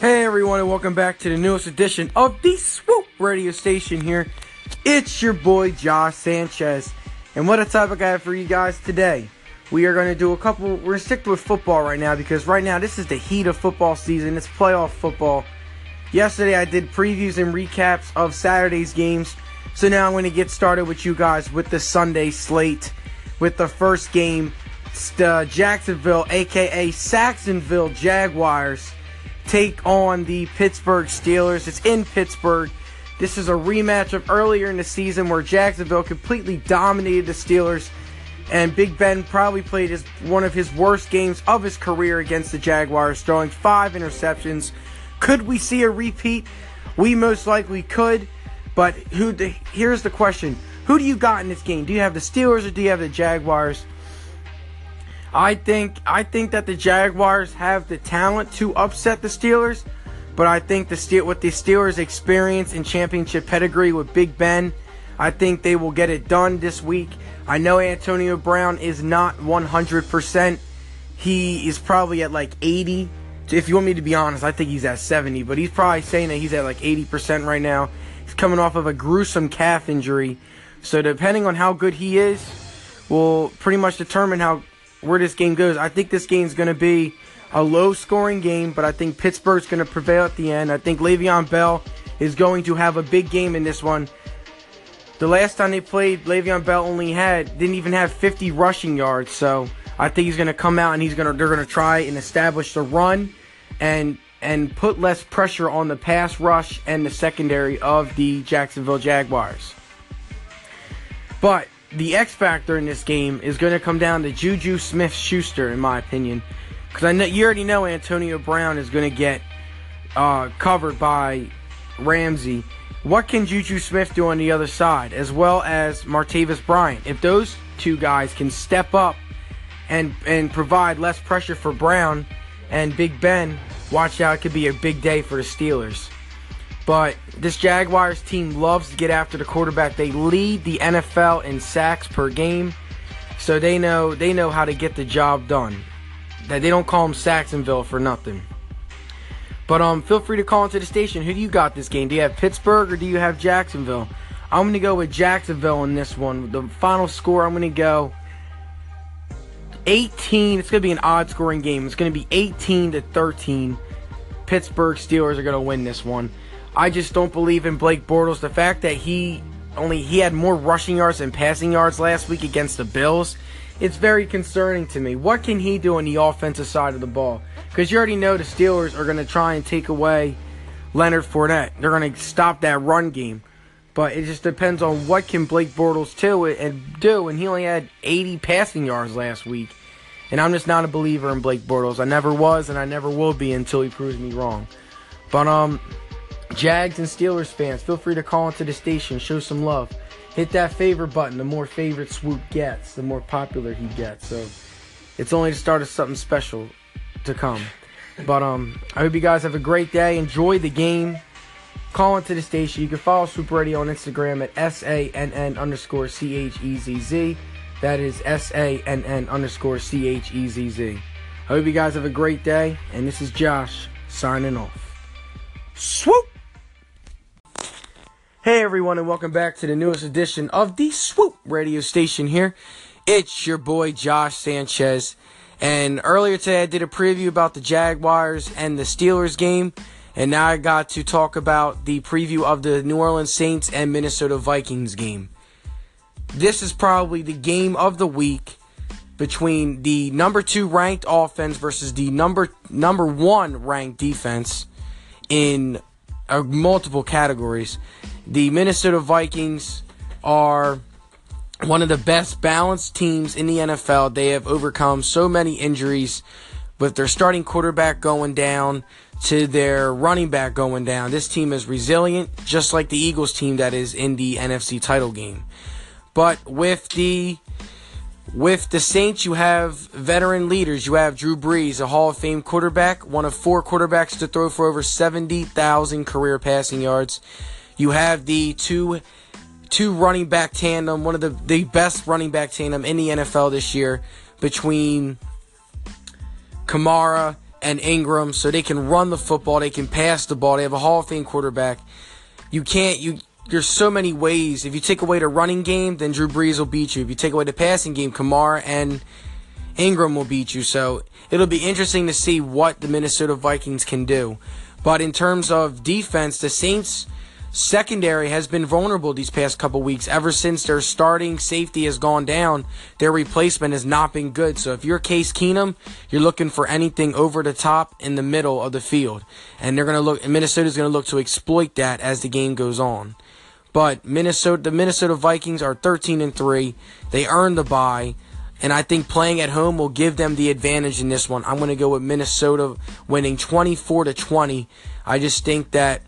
Hey everyone, and welcome back to the newest edition of the Swoop Radio Station here. It's your boy Josh Sanchez. And what a topic I have for you guys today. We are going to do a couple, we're stick with football right now because right now this is the heat of football season. It's playoff football. Yesterday I did previews and recaps of Saturday's games. So now I'm going to get started with you guys with the Sunday slate. With the first game, the Jacksonville, aka Sacksonville Jaguars take on the Pittsburgh Steelers. It's in Pittsburgh. This is a rematch of earlier in the season where Jacksonville completely dominated the Steelers, and Big Ben probably played his one of his worst games of his career against the Jaguars, throwing five interceptions. Could we see a repeat? We most likely could, but who? The, here's the question: Who do you got in this game? Do you have the Steelers or do you have the Jaguars? I think I think that the Jaguars have the talent to upset the Steelers, but I think the Steel with the Steelers' experience and championship pedigree with Big Ben, I think they will get it done this week. I know Antonio Brown is not 100%. He is probably at like 80. If you want me to be honest, I think he's at 70, but he's probably saying that he's at like 80% right now. He's coming off of a gruesome calf injury. So depending on how good he is, will pretty much determine how where this game goes. I think this game is going to be a low scoring game, but I think Pittsburgh's going to prevail at the end. I think Le'Veon Bell is going to have a big game in this one. The last time they played, Le'Veon Bell only had didn't even have 50 rushing yards, so I think he's going to come out and he's going to they're going to try and establish the run and and put less pressure on the pass rush and the secondary of the Jacksonville Jaguars. But the X factor in this game is going to come down to Juju Smith Schuster, in my opinion. Because I know you already know Antonio Brown is going to get uh, covered by Ramsey. What can Juju Smith do on the other side, as well as Martavis Bryant? If those two guys can step up and and provide less pressure for Brown and Big Ben, watch out, it could be a big day for the Steelers. But this Jaguars team loves to get after the quarterback. They lead the NFL in sacks per game, so they know they know how to get the job done. That they don't call them Sacksonville for nothing. But um, feel free to call into the station. Who do you got this game? Do you have Pittsburgh or do you have Jacksonville? I'm gonna go with Jacksonville in this one. The final score, I'm gonna go 18. It's gonna be an odd scoring game. It's gonna be 18 to 13. Pittsburgh Steelers are gonna win this one. I just don't believe in Blake Bortles. The fact that he only he had more rushing yards than passing yards last week against the Bills, it's very concerning to me. What can he do on the offensive side of the ball? Because you already know the Steelers are going to try and take away Leonard Fournette. They're going to stop that run game. But it just depends on what can Blake Bortles do and do. And he only had 80 passing yards last week. And I'm just not a believer in Blake Bortles. I never was, and I never will be until he proves me wrong. But um, Jags and Steelers fans, feel free to call into the station, show some love. Hit that favorite button. The more favorite Swoop gets, the more popular he gets. So it's only the start of something special to come. But um, I hope you guys have a great day. Enjoy the game. Call into the station. You can follow Swoop Radio on Instagram at S A N N underscore C H E Z Z. That is S A N N underscore C H E Z Z. I hope you guys have a great day. And this is Josh signing off. Swoop! Everyone, and welcome back to the newest edition of the Swoop radio station here. It's your boy Josh Sanchez. And earlier today I did a preview about the Jaguars and the Steelers game. And now I got to talk about the preview of the New Orleans Saints and Minnesota Vikings game. This is probably the game of the week between the number two ranked offense versus the number number one ranked defense in multiple categories. The Minnesota Vikings are one of the best balanced teams in the NFL. They have overcome so many injuries with their starting quarterback going down to their running back going down. This team is resilient, just like the Eagles team that is in the NFC title game. But with the with the Saints, you have veteran leaders. You have Drew Brees, a Hall of Fame quarterback, one of four quarterbacks to throw for over 70,000 career passing yards. You have the two two running back tandem, one of the, the best running back tandem in the NFL this year between Kamara and Ingram, so they can run the football, they can pass the ball. They have a Hall of Fame quarterback. You can't you. There's so many ways. If you take away the running game, then Drew Brees will beat you. If you take away the passing game, Kamara and Ingram will beat you. So it'll be interesting to see what the Minnesota Vikings can do. But in terms of defense, the Saints secondary has been vulnerable these past couple weeks. Ever since their starting safety has gone down, their replacement has not been good. So if you're Case Keenum, you're looking for anything over the top in the middle of the field. And they're gonna look Minnesota's gonna look to exploit that as the game goes on. But Minnesota the Minnesota Vikings are 13 and 3. They earned the bye. And I think playing at home will give them the advantage in this one. I'm going to go with Minnesota winning 24 to 20. I just think that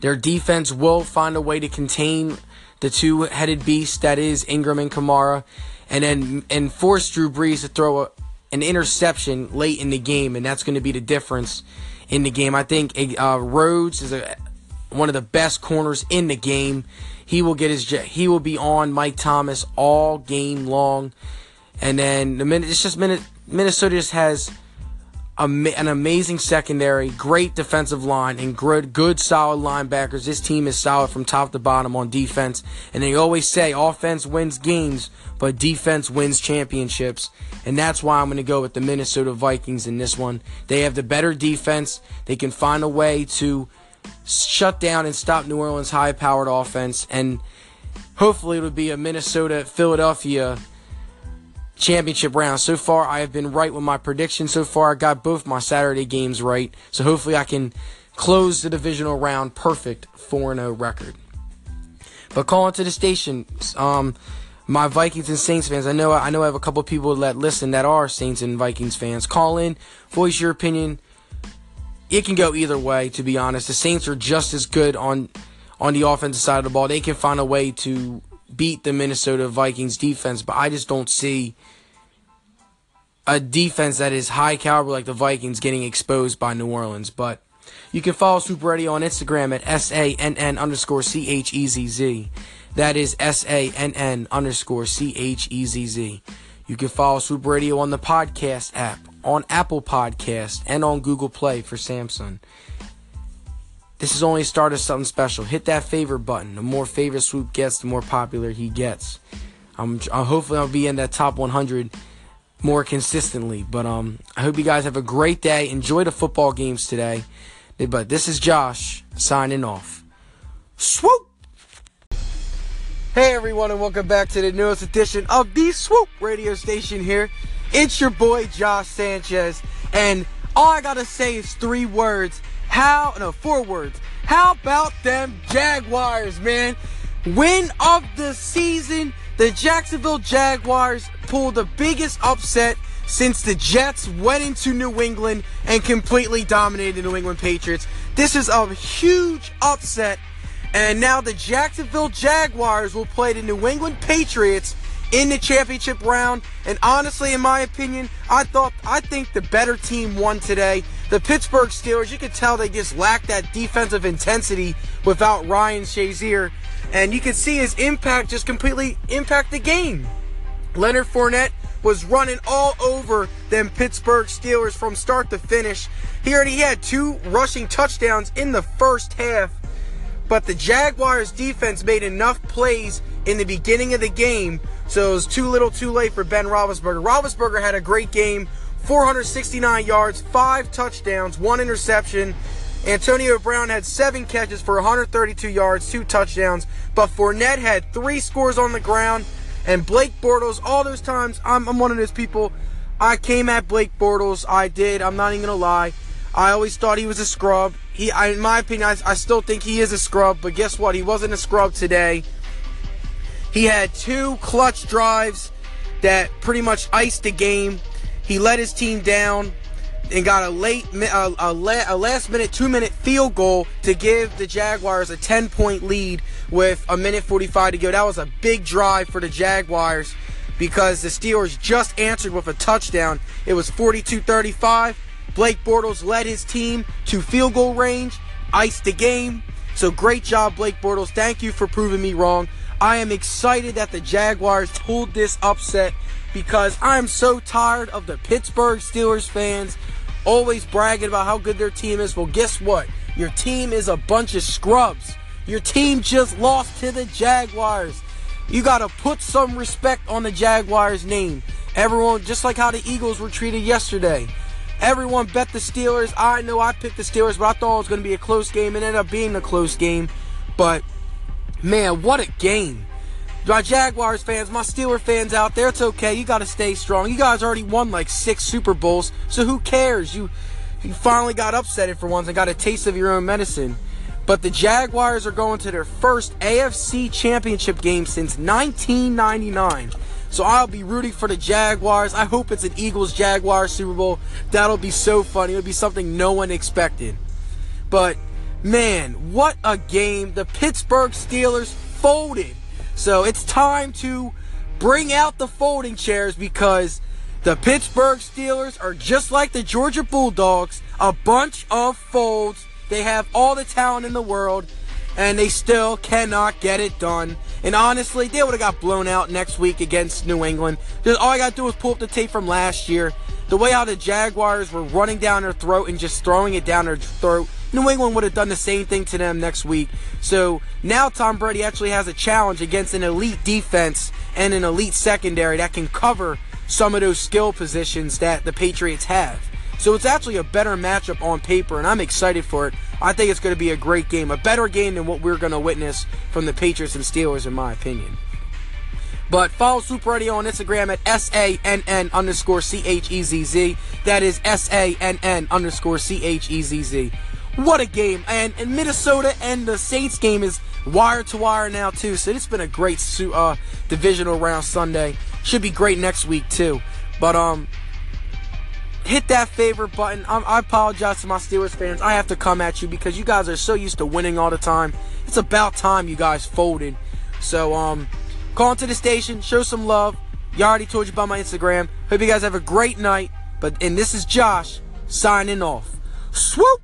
their defense will find a way to contain the two-headed beast that is Ingram and Kamara, and then and force Drew Brees to throw a, an interception late in the game, and that's going to be the difference in the game. I think uh, Rhodes is a, one of the best corners in the game. He will get his he will be on Mike Thomas all game long, and then the minute it's just Minnesota just has a, an amazing secondary, great defensive line, and good, good solid linebackers. This team is solid from top to bottom on defense. And they always say offense wins games, but defense wins championships. And that's why I'm going to go with the Minnesota Vikings in this one. They have the better defense. They can find a way to shut down and stop New Orleans' high powered offense. And hopefully it'll be a Minnesota Philadelphia championship round. So far, I have been right with my predictions. So far, I got both my Saturday games right. So hopefully, I can close the divisional round perfect 4 0 record. But calling to the station, um, my Vikings and Saints fans. I know I know I have a couple people that listen that are Saints and Vikings fans. Call in, voice your opinion. It can go either way, to be honest. The Saints are just as good on on the offensive side of the ball. They can find a way to beat the Minnesota Vikings defense, but I just don't see a defense that is high caliber like the Vikings getting exposed by New Orleans. But you can follow Swoop Radio on Instagram at S-A-N-N underscore C-H-E-Z-Z. That is S-A-N-N underscore C-H-E-Z-Z. You can follow Swoop Radio on the podcast app, on Apple Podcast, and on Google Play for Samsung. This is only a start of something special. Hit that favorite button. The more favorite Swoop gets, the more popular he gets. I'm, I'm hopefully I'll be in that top 100 more consistently. But um, I hope you guys have a great day. Enjoy the football games today. But this is Josh signing off. Swoop! Hey everyone, and welcome back to the newest edition of the Swoop radio station here. It's your boy Josh Sanchez, and all I gotta say is three words how, no, four words. How about them Jaguars, man? Win of the season. The Jacksonville Jaguars pulled the biggest upset since the Jets went into New England and completely dominated the New England Patriots. This is a huge upset. And now the Jacksonville Jaguars will play the New England Patriots in the championship round. And honestly, in my opinion, I thought I think the better team won today. The Pittsburgh Steelers, you could tell they just lacked that defensive intensity without Ryan Shazier. And you could see his impact just completely impact the game. Leonard Fournette was running all over them Pittsburgh Steelers from start to finish. He already had two rushing touchdowns in the first half. But the Jaguars defense made enough plays in the beginning of the game so it was too little too late for Ben Roethlisberger. Roethlisberger had a great game, 469 yards, five touchdowns, one interception. Antonio Brown had seven catches for 132 yards, two touchdowns. But Fournette had three scores on the ground. And Blake Bortles, all those times, I'm, I'm one of those people. I came at Blake Bortles. I did. I'm not even going to lie. I always thought he was a scrub. He, I, in my opinion, I, I still think he is a scrub. But guess what? He wasn't a scrub today. He had two clutch drives that pretty much iced the game. He let his team down and got a late, a, a, last minute, two minute field goal to give the Jaguars a 10 point lead with a minute 45 to go. That was a big drive for the Jaguars because the Steelers just answered with a touchdown. It was 42 35. Blake Bortles led his team to field goal range, iced the game. So great job, Blake Bortles. Thank you for proving me wrong. I am excited that the Jaguars pulled this upset because I'm so tired of the Pittsburgh Steelers fans always bragging about how good their team is. Well, guess what? Your team is a bunch of scrubs. Your team just lost to the Jaguars. You got to put some respect on the Jaguars' name. Everyone, just like how the Eagles were treated yesterday. Everyone bet the Steelers. I know I picked the Steelers, but I thought it was going to be a close game. It ended up being a close game. But, man, what a game. My Jaguars fans, my Steelers fans out there, it's okay. You got to stay strong. You guys already won like six Super Bowls, so who cares? You, you finally got upset for once and got a taste of your own medicine. But the Jaguars are going to their first AFC championship game since 1999. So I'll be rooting for the Jaguars. I hope it's an Eagles Jaguars Super Bowl. That'll be so funny. It'll be something no one expected. But man, what a game. The Pittsburgh Steelers folded. So it's time to bring out the folding chairs because the Pittsburgh Steelers are just like the Georgia Bulldogs, a bunch of folds. They have all the talent in the world and they still cannot get it done. And honestly, they would have got blown out next week against New England. Just all I got to do is pull up the tape from last year. The way how the Jaguars were running down their throat and just throwing it down their throat. New England would have done the same thing to them next week. So now Tom Brady actually has a challenge against an elite defense and an elite secondary that can cover some of those skill positions that the Patriots have. So it's actually a better matchup on paper, and I'm excited for it. I think it's going to be a great game, a better game than what we're going to witness from the Patriots and Steelers, in my opinion. But follow Swoop Radio on Instagram at S-A-N-N underscore C-H-E-Z-Z. That is S-A-N-N underscore C-H-E-Z-Z. What a game. And, and Minnesota and the Saints game is wire to wire now, too. So it's been a great uh, divisional round Sunday. Should be great next week, too. But, um, hit that favorite button. I'm, i apologize to my Steelers fans. I have to come at you because you guys are so used to winning all the time. It's about time you guys folded. So, um, call into the station, show some love. You already told you about my Instagram. Hope you guys have a great night. But and this is Josh signing off. Swoop.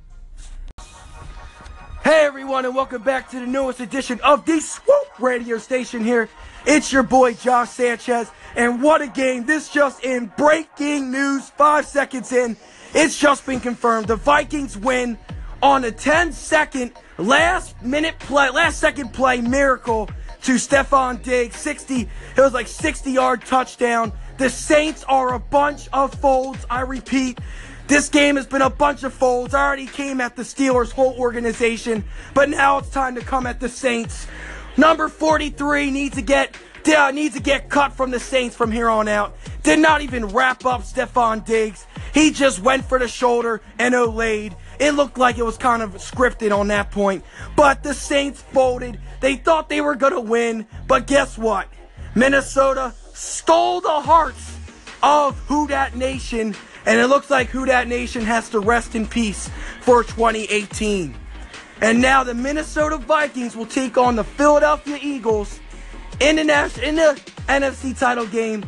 Hey everyone, and welcome back to the newest edition of the Swoop Radio Station. Here, it's your boy Josh Sanchez. And what a game. This just in breaking news, five seconds in. It's just been confirmed. The Vikings win on a 10 second last minute play, last second play miracle to Stefon Diggs. 60, it was like 60 yard touchdown. The Saints are a bunch of folds. I repeat, this game has been a bunch of folds. I already came at the Steelers' whole organization, but now it's time to come at the Saints. Number 43 needs to get uh, needs to get cut from the Saints from here on out. Did not even wrap up Stefon Diggs. He just went for the shoulder and Olayed. It looked like it was kind of scripted on that point. But the Saints folded. They thought they were going to win. But guess what? Minnesota stole the hearts of Who Dat Nation. And it looks like Who Dat Nation has to rest in peace for 2018. And now the Minnesota Vikings will take on the Philadelphia Eagles in the, in the NFC title game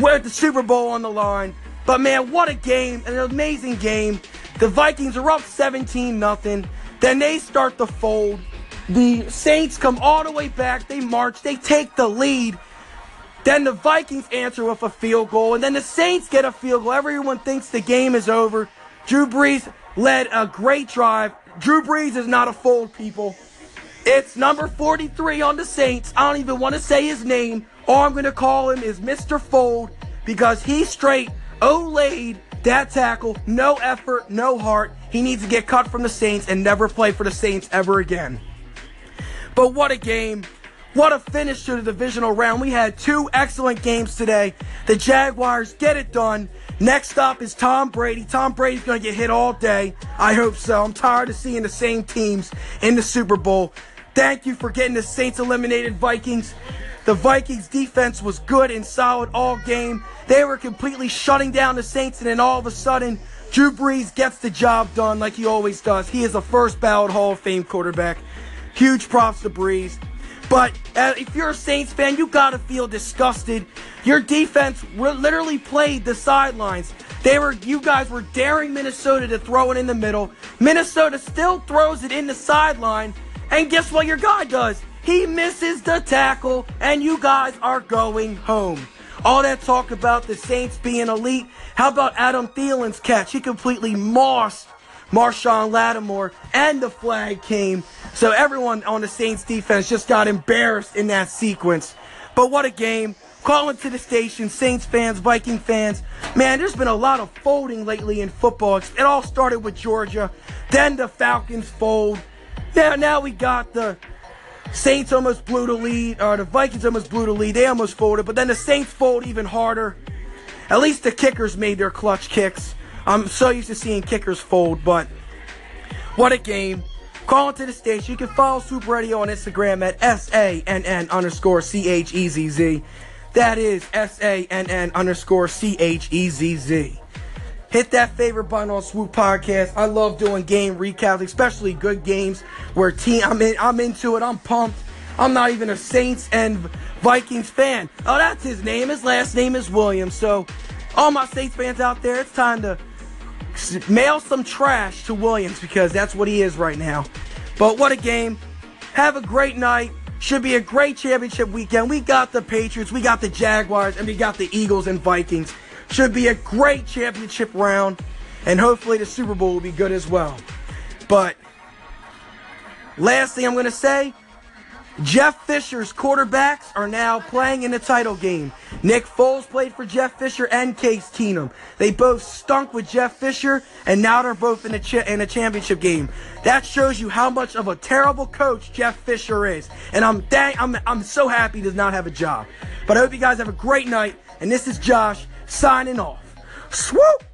with the Super Bowl on the line. But man, what a game, an amazing game. The Vikings are up 17 nothing. Then they start to fold. The Saints come all the way back. They march. They take the lead. Then the Vikings answer with a field goal. And then the Saints get a field goal. Everyone thinks the game is over. Drew Brees led a great drive. Drew Brees is not a fold, people. It's number 43 on the Saints. I don't even want to say his name. All I'm going to call him is Mr. Fold because he straight Olayed that tackle. No effort, no heart. He needs to get cut from the Saints and never play for the Saints ever again. But what a game. What a finish to the divisional round. We had two excellent games today. The Jaguars get it done. Next up is Tom Brady. Tom Brady's going to get hit all day. I hope so. I'm tired of seeing the same teams in the Super Bowl. Thank you for getting the Saints eliminated Vikings. The Vikings defense was good and solid all game. They were completely shutting down the Saints, and then all of a sudden, Drew Brees gets the job done like he always does. He is a first ballot Hall of Fame quarterback. Huge props to Brees. But uh, if you're a Saints fan, you gotta feel disgusted. Your defense literally played the sidelines. They were, you guys were daring Minnesota to throw it in the middle. Minnesota still throws it in the sideline and guess what your guy does? He misses the tackle, and you guys are going home. All that talk about the Saints being elite. How about Adam Thielen's catch? He completely mossed Marshon Lattimore, and the flag came. So everyone on the Saints defense just got embarrassed in that sequence. But what a game. Calling to the station, Saints fans, Viking fans. Man, there's been a lot of folding lately in football. It all started with Georgia, then the Falcons fold. Now, now we got the Saints almost blew the lead, or the Vikings almost blew the lead. They almost folded, but then the Saints fold even harder. At least the kickers made their clutch kicks. I'm so used to seeing kickers fold, but what a game. Call into the station. You can follow Swoop Radio on Instagram at S-A-N-N underscore C-H-E-Z-Z. That is S-A-N-N underscore C-H-E-Z-Z. Hit that favorite button on Swoop Podcast. I love doing game recaps, especially good games where team I'm in I'm into it. I'm pumped. I'm not even a Saints and Vikings fan. Oh, that's his name. His last name is Williams. So all my Saints fans out there, it's time to mail some trash to Williams because that's what he is right now. But what a game. Have a great night. Should be a great championship weekend. We got the Patriots, we got the Jaguars, and we got the Eagles and Vikings. Should be a great championship round. And hopefully the Super Bowl will be good as well. But last thing I'm going to say Jeff Fisher's quarterbacks are now playing in the title game. Nick Foles played for Jeff Fisher and Case Keenum. They both stunk with Jeff Fisher, and now they're both in a, ch- in a championship game. That shows you how much of a terrible coach Jeff Fisher is. And I'm dang, I'm, I'm so happy he does not have a job. But I hope you guys have a great night. And this is Josh signing off. Swoop!